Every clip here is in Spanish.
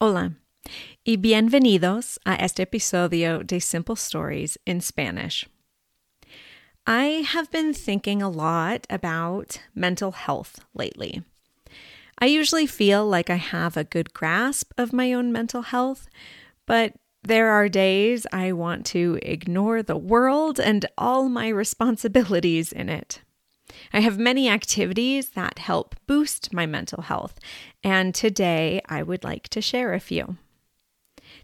Hola y bienvenidos a este episodio de Simple Stories in Spanish. I have been thinking a lot about mental health lately. I usually feel like I have a good grasp of my own mental health, but there are days I want to ignore the world and all my responsibilities in it. I have many activities that help boost my mental health, and today I would like to share a few.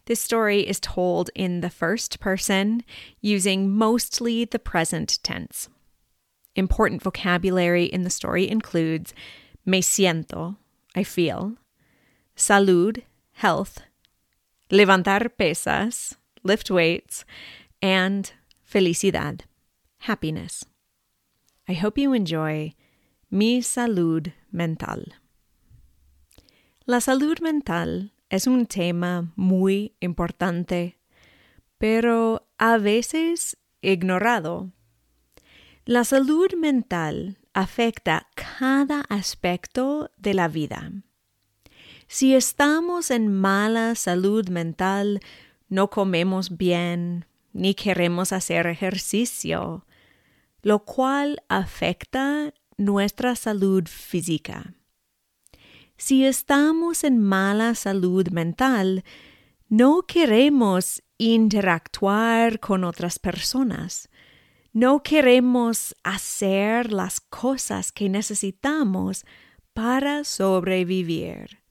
This story is told in the first person using mostly the present tense. Important vocabulary in the story includes me siento, I feel, salud, health, levantar pesas, lift weights, and felicidad, happiness. I hope you enjoy Mi Salud Mental. La salud mental es un tema muy importante, pero a veces ignorado. La salud mental afecta cada aspecto de la vida. Si estamos en mala salud mental, no comemos bien, ni queremos hacer ejercicio, lo cual afecta nuestra salud física. Si estamos en mala salud mental, no queremos interactuar con otras personas. No queremos hacer las cosas que necesitamos para sobrevivir.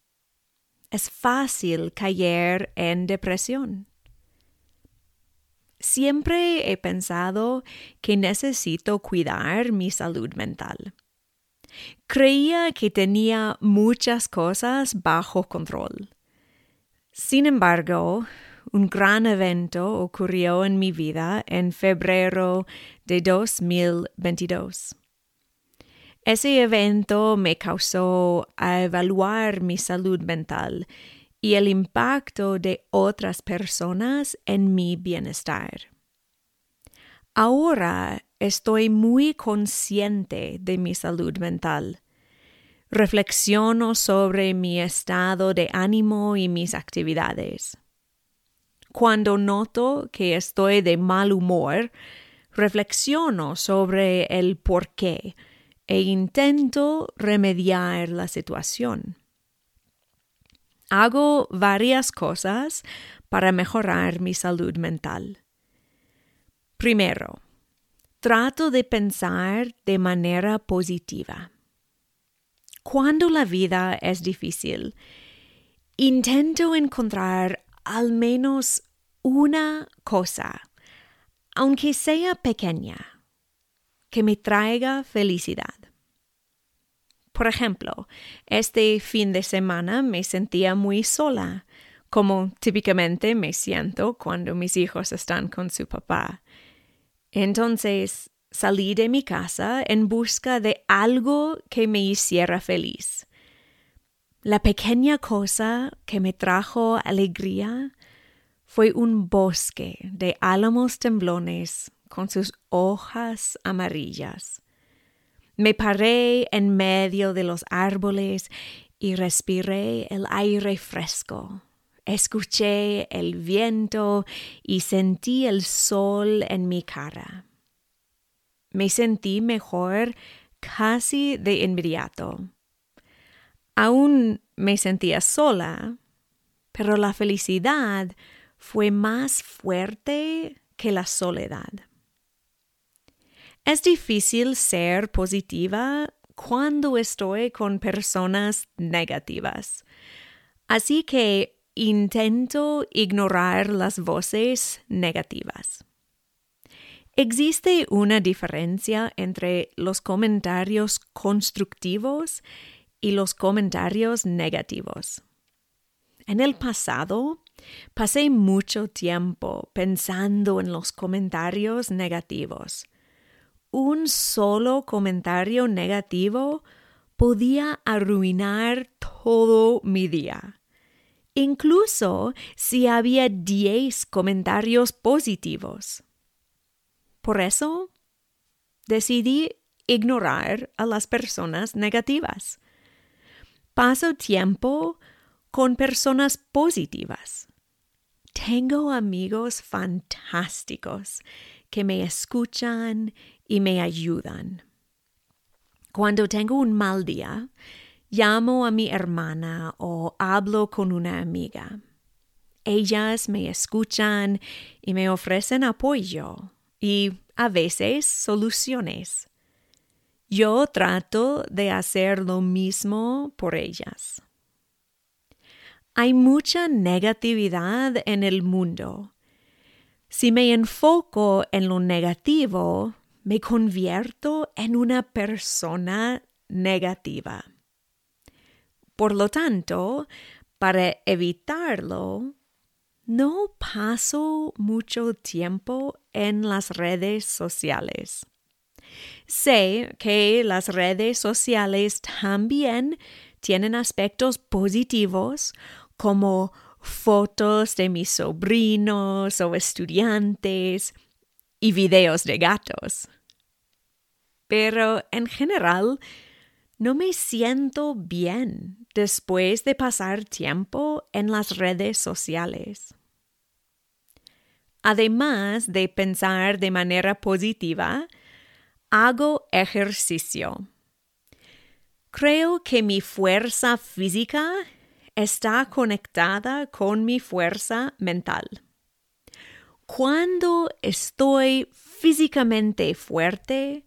Es fácil caer en depresión. Siempre he pensado que necesito cuidar mi salud mental. Creía que tenía muchas cosas bajo control. Sin embargo, un gran evento ocurrió en mi vida en febrero de 2022. Ese evento me causó a evaluar mi salud mental y el impacto de otras personas en mi bienestar. Ahora estoy muy consciente de mi salud mental. Reflexiono sobre mi estado de ánimo y mis actividades. Cuando noto que estoy de mal humor, reflexiono sobre el por qué e intento remediar la situación hago varias cosas para mejorar mi salud mental. Primero, trato de pensar de manera positiva. Cuando la vida es difícil, intento encontrar al menos una cosa, aunque sea pequeña, que me traiga felicidad. Por ejemplo, este fin de semana me sentía muy sola, como típicamente me siento cuando mis hijos están con su papá. Entonces salí de mi casa en busca de algo que me hiciera feliz. La pequeña cosa que me trajo alegría fue un bosque de álamos temblones con sus hojas amarillas. Me paré en medio de los árboles y respiré el aire fresco. Escuché el viento y sentí el sol en mi cara. Me sentí mejor casi de inmediato. Aún me sentía sola, pero la felicidad fue más fuerte que la soledad. Es difícil ser positiva cuando estoy con personas negativas. Así que intento ignorar las voces negativas. Existe una diferencia entre los comentarios constructivos y los comentarios negativos. En el pasado, pasé mucho tiempo pensando en los comentarios negativos un solo comentario negativo podía arruinar todo mi día. Incluso si había diez comentarios positivos. Por eso, decidí ignorar a las personas negativas. Paso tiempo con personas positivas. Tengo amigos fantásticos que me escuchan y me ayudan. Cuando tengo un mal día, llamo a mi hermana o hablo con una amiga. Ellas me escuchan y me ofrecen apoyo y a veces soluciones. Yo trato de hacer lo mismo por ellas. Hay mucha negatividad en el mundo. Si me enfoco en lo negativo, me convierto en una persona negativa. Por lo tanto, para evitarlo, no paso mucho tiempo en las redes sociales. Sé que las redes sociales también tienen aspectos positivos como fotos de mis sobrinos o estudiantes y videos de gatos. Pero en general, no me siento bien después de pasar tiempo en las redes sociales. Además de pensar de manera positiva, hago ejercicio. Creo que mi fuerza física está conectada con mi fuerza mental. Cuando estoy físicamente fuerte,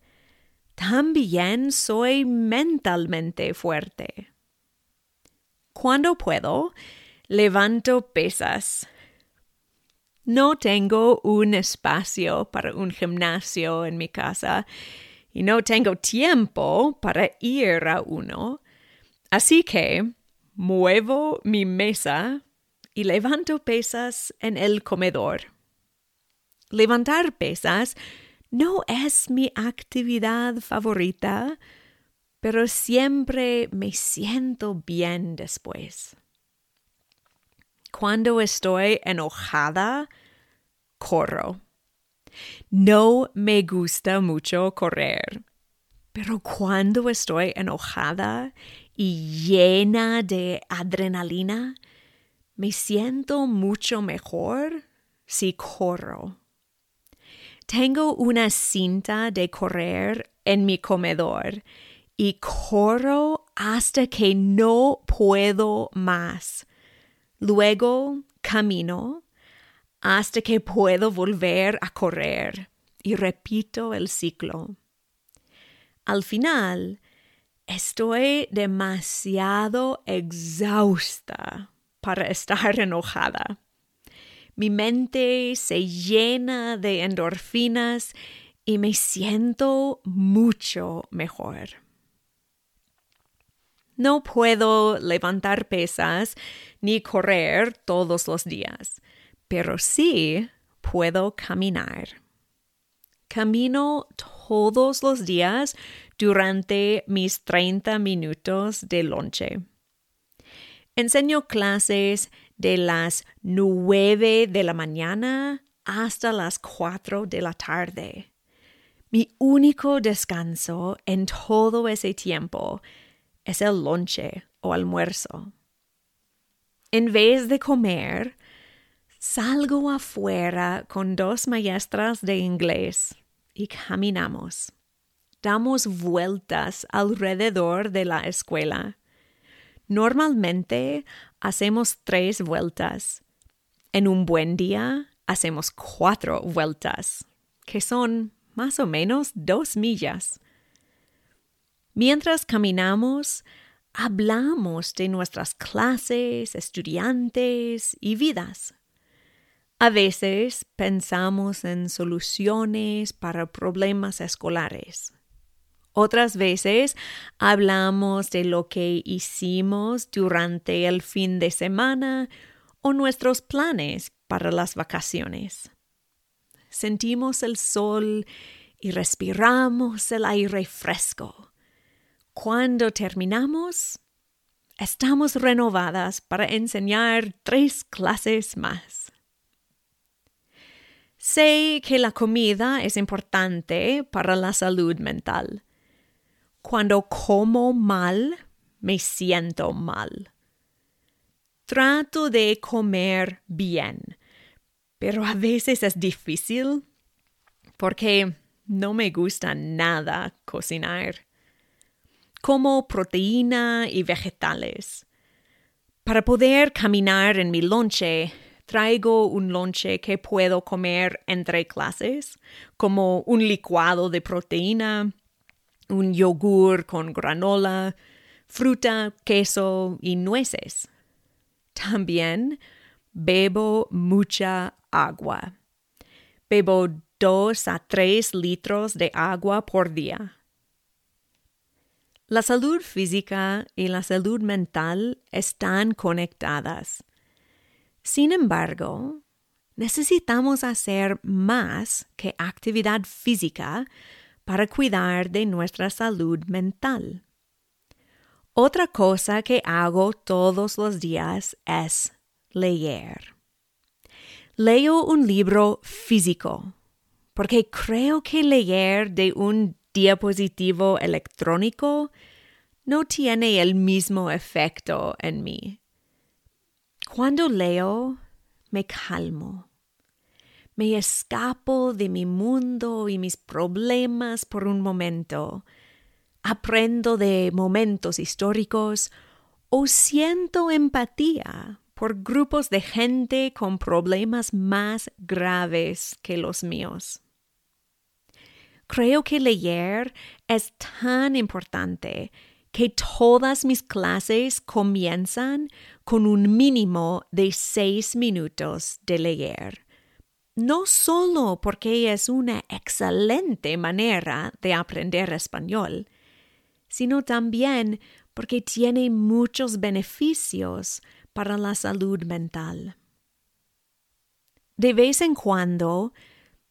también soy mentalmente fuerte. Cuando puedo, levanto pesas. No tengo un espacio para un gimnasio en mi casa y no tengo tiempo para ir a uno. Así que muevo mi mesa y levanto pesas en el comedor. Levantar pesas no es mi actividad favorita, pero siempre me siento bien después. Cuando estoy enojada, corro. No me gusta mucho correr, pero cuando estoy enojada y llena de adrenalina, me siento mucho mejor si corro. Tengo una cinta de correr en mi comedor y corro hasta que no puedo más. Luego camino hasta que puedo volver a correr y repito el ciclo. Al final, estoy demasiado exhausta para estar enojada. Mi mente se llena de endorfinas y me siento mucho mejor. No puedo levantar pesas ni correr todos los días, pero sí puedo caminar. Camino todos los días durante mis 30 minutos de lonche. Enseño clases de las 9 de la mañana hasta las 4 de la tarde. Mi único descanso en todo ese tiempo es el lonche o almuerzo. En vez de comer, salgo afuera con dos maestras de inglés y caminamos. Damos vueltas alrededor de la escuela. Normalmente hacemos tres vueltas. En un buen día hacemos cuatro vueltas, que son más o menos dos millas. Mientras caminamos, hablamos de nuestras clases, estudiantes y vidas. A veces pensamos en soluciones para problemas escolares. Otras veces hablamos de lo que hicimos durante el fin de semana o nuestros planes para las vacaciones. Sentimos el sol y respiramos el aire fresco. Cuando terminamos, estamos renovadas para enseñar tres clases más. Sé que la comida es importante para la salud mental. Cuando como mal, me siento mal. Trato de comer bien, pero a veces es difícil porque no me gusta nada cocinar. Como proteína y vegetales. Para poder caminar en mi lonche, traigo un lonche que puedo comer entre clases, como un licuado de proteína, un yogur con granola, fruta, queso y nueces. También bebo mucha agua. Bebo dos a tres litros de agua por día. La salud física y la salud mental están conectadas. Sin embargo, necesitamos hacer más que actividad física para cuidar de nuestra salud mental. Otra cosa que hago todos los días es leer. Leo un libro físico porque creo que leer de un diapositivo electrónico no tiene el mismo efecto en mí. Cuando leo, me calmo. Me escapo de mi mundo y mis problemas por un momento. Aprendo de momentos históricos o siento empatía por grupos de gente con problemas más graves que los míos. Creo que leer es tan importante que todas mis clases comienzan con un mínimo de seis minutos de leer. No solo porque es una excelente manera de aprender español, sino también porque tiene muchos beneficios para la salud mental. De vez en cuando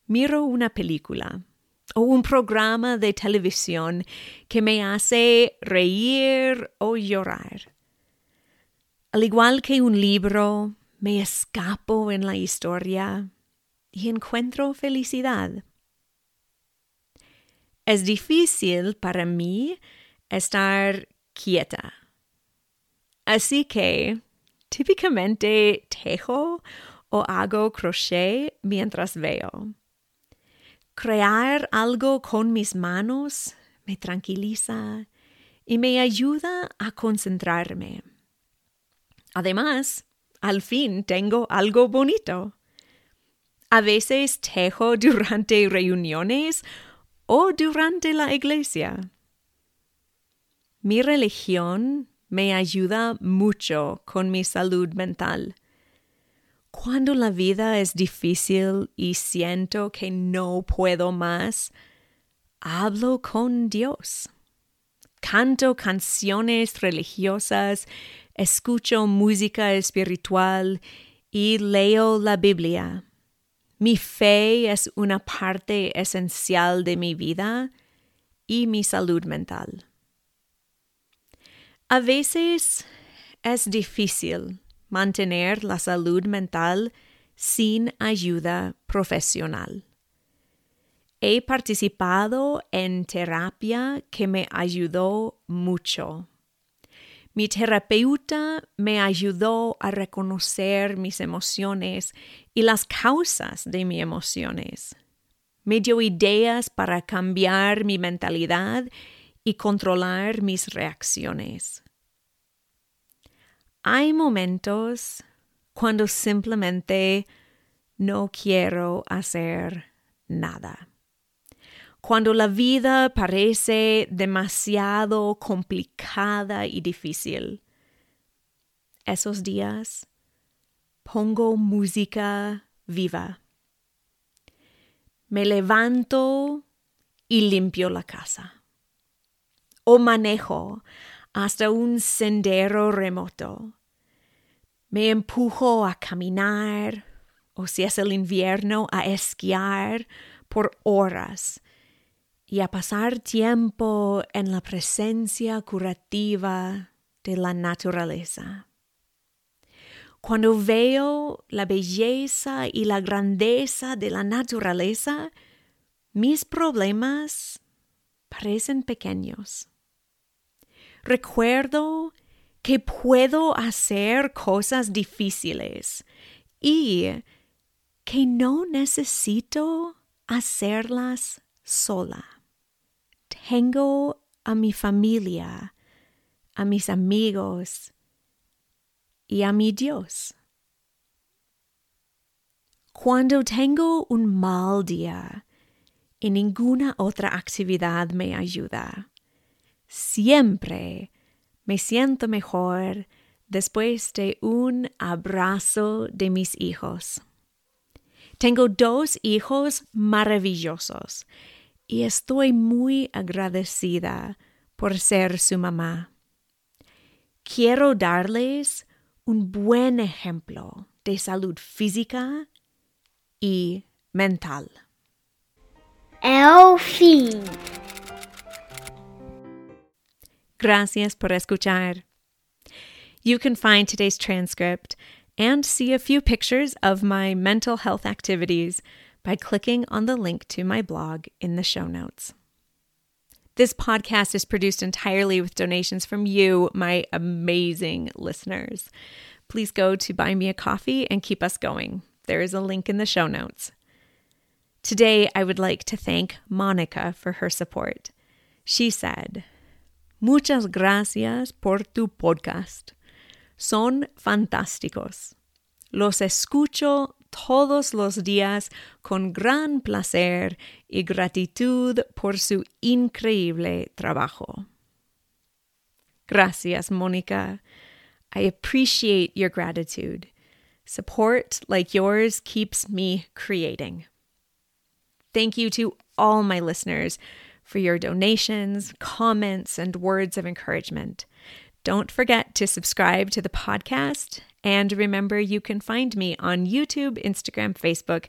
miro una película o un programa de televisión que me hace reír o llorar. Al igual que un libro, me escapo en la historia y encuentro felicidad. Es difícil para mí estar quieta. Así que típicamente tejo o hago crochet mientras veo. Crear algo con mis manos me tranquiliza y me ayuda a concentrarme. Además, al fin tengo algo bonito. A veces tejo durante reuniones o durante la iglesia. Mi religión me ayuda mucho con mi salud mental. Cuando la vida es difícil y siento que no puedo más, hablo con Dios. Canto canciones religiosas, escucho música espiritual y leo la Biblia. Mi fe es una parte esencial de mi vida y mi salud mental. A veces es difícil mantener la salud mental sin ayuda profesional. He participado en terapia que me ayudó mucho. Mi terapeuta me ayudó a reconocer mis emociones y las causas de mis emociones. Me dio ideas para cambiar mi mentalidad y controlar mis reacciones. Hay momentos cuando simplemente no quiero hacer nada. Cuando la vida parece demasiado complicada y difícil. Esos días pongo música viva. Me levanto y limpio la casa. O manejo hasta un sendero remoto. Me empujo a caminar, o si es el invierno, a esquiar por horas y a pasar tiempo en la presencia curativa de la naturaleza. Cuando veo la belleza y la grandeza de la naturaleza, mis problemas parecen pequeños. Recuerdo que puedo hacer cosas difíciles y que no necesito hacerlas sola. Tengo a mi familia, a mis amigos y a mi Dios. Cuando tengo un mal día y ninguna otra actividad me ayuda, siempre me siento mejor después de un abrazo de mis hijos. Tengo dos hijos maravillosos y estoy muy agradecida por ser su mamá. Quiero darles un buen ejemplo de salud física y mental. El fin. Gracias por escuchar. You can find today's transcript and see a few pictures of my mental health activities by clicking on the link to my blog in the show notes. This podcast is produced entirely with donations from you, my amazing listeners. Please go to Buy Me a Coffee and keep us going. There is a link in the show notes. Today, I would like to thank Monica for her support. She said, Muchas gracias por tu podcast. Son fantásticos. Los escucho todos los días con gran placer y gratitud por su increíble trabajo. Gracias, Monica. I appreciate your gratitude. Support like yours keeps me creating. Thank you to all my listeners for your donations, comments, and words of encouragement. Don't forget to subscribe to the podcast. And remember, you can find me on YouTube, Instagram, Facebook,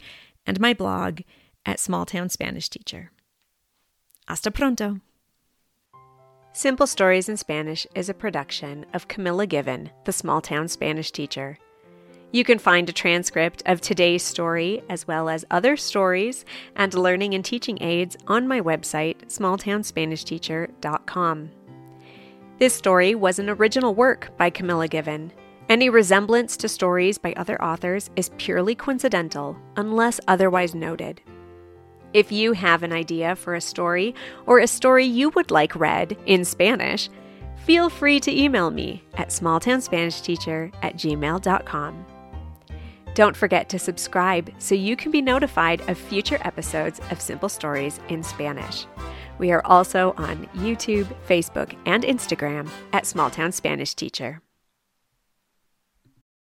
and my blog at Small Town Spanish Teacher. Hasta pronto. Simple Stories in Spanish is a production of Camilla Given, the Small Town Spanish Teacher. You can find a transcript of today's story, as well as other stories and learning and teaching aids on my website, smalltownspanishteacher.com. This story was an original work by Camilla Given. Any resemblance to stories by other authors is purely coincidental unless otherwise noted. If you have an idea for a story or a story you would like read in Spanish, feel free to email me at smalltownspanishteacher at gmail.com. Don't forget to subscribe so you can be notified of future episodes of Simple Stories in Spanish. We are also on YouTube, Facebook, and Instagram at Small Town Spanish Teacher.